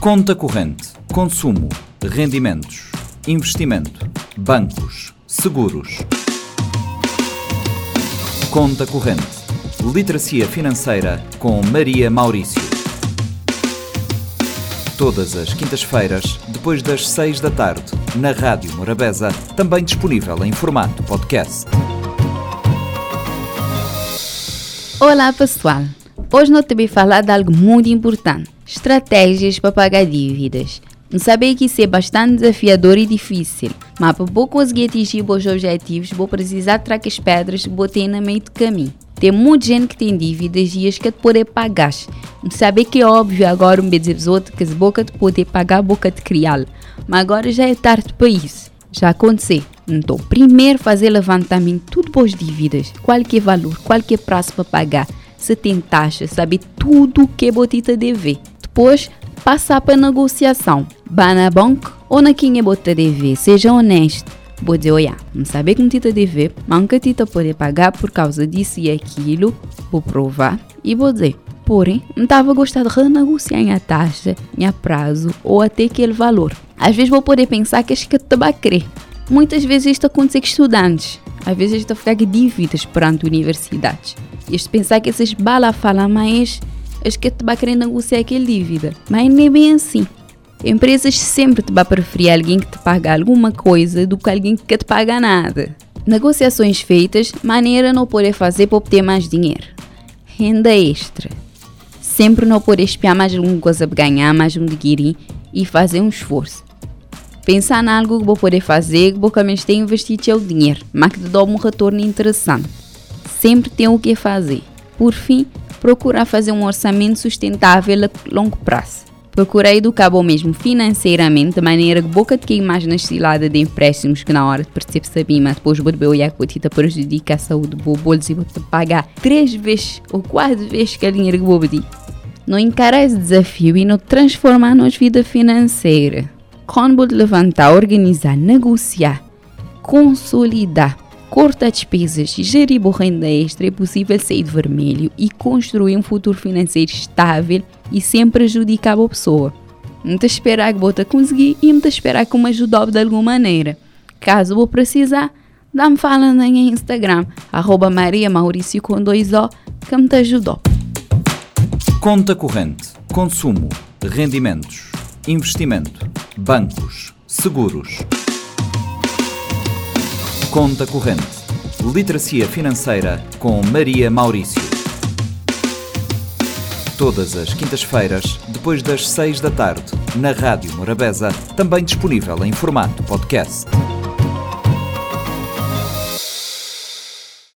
Conta corrente, consumo, rendimentos, investimento, bancos, seguros. Conta corrente, literacia financeira com Maria Maurício. Todas as quintas-feiras, depois das seis da tarde, na Rádio Morabeza, também disponível em formato podcast. Olá pessoal, hoje nós também falar de algo muito importante: estratégias para pagar dívidas. Não sabia que isso é bastante desafiador e difícil, mas para vou conseguir atingir os objetivos, vou precisar trazer as pedras que botei no meio do caminho. Tem muita gente que tem dívidas e as que poder pagar. Não sabe que é óbvio agora um dizer outros que as boca de poder pagar, boca de criá-lo. Mas agora já é tarde para isso. Já aconteceu. Então, primeiro fazer levantamento tudo por dívidas, qualquer valor, qualquer prazo para pagar, se tem taxa, saber tudo o que é botita dever. Depois, passar para negociação. Vá na banca ou na quem é bota dever, seja honesto. Vou dizer, olha, não saber como tita dever, mas que tita poder pagar por causa disso e aquilo, vou provar e vou dizer, porém, não estava a gostar de renegociar a taxa, a prazo ou até aquele valor. Às vezes vou poder pensar que acho que te vai querer. Muitas vezes isto acontece com estudantes. Às vezes isto fica dívidas perante universidades. E pensar que esses bala falam mais, acho que te vai querer negociar aquela dívida. Mas nem é bem assim. Empresas sempre te vai preferir alguém que te paga alguma coisa do que alguém que te paga nada. Negociações feitas, maneira não poder fazer para obter mais dinheiro. Renda extra. Sempre não poder espiar mais alguma coisa para ganhar mais um dinheirinho e fazer um esforço. Pensar em algo que vou poder fazer, que vou ter investir seu dinheiro, mas que te dá um retorno interessante. Sempre tem o que fazer. Por fim, procurar fazer um orçamento sustentável a longo prazo. Procurar educar bom mesmo financeiramente, de maneira que boca de quem mais na cilada de empréstimos que na hora de perceber saber, mas depois bebê olhar que te prejudica a saúde do bolso e vou pagar três vezes ou quatro vezes que a dinheiro que vou pedir. Não encarar esse desafio e não transformar nos vida financeira. Quando levantar, organizar, negociar, consolidar, cortar despesas, gerir boa renda extra, é possível sair de vermelho e construir um futuro financeiro estável e sem prejudicar a pessoa. Não te esperar que você conseguir e não te esperar que me ajudar de alguma maneira. Caso vou precisar, dá-me fala no Instagram, arroba Maria Maurício com dois O, que me te ajudou. Conta corrente, consumo, rendimentos, investimento, bancos, seguros. Conta corrente, literacia financeira com Maria Maurício. Todas as quintas-feiras, depois das seis da tarde, na Rádio Morabeza, também disponível em formato podcast.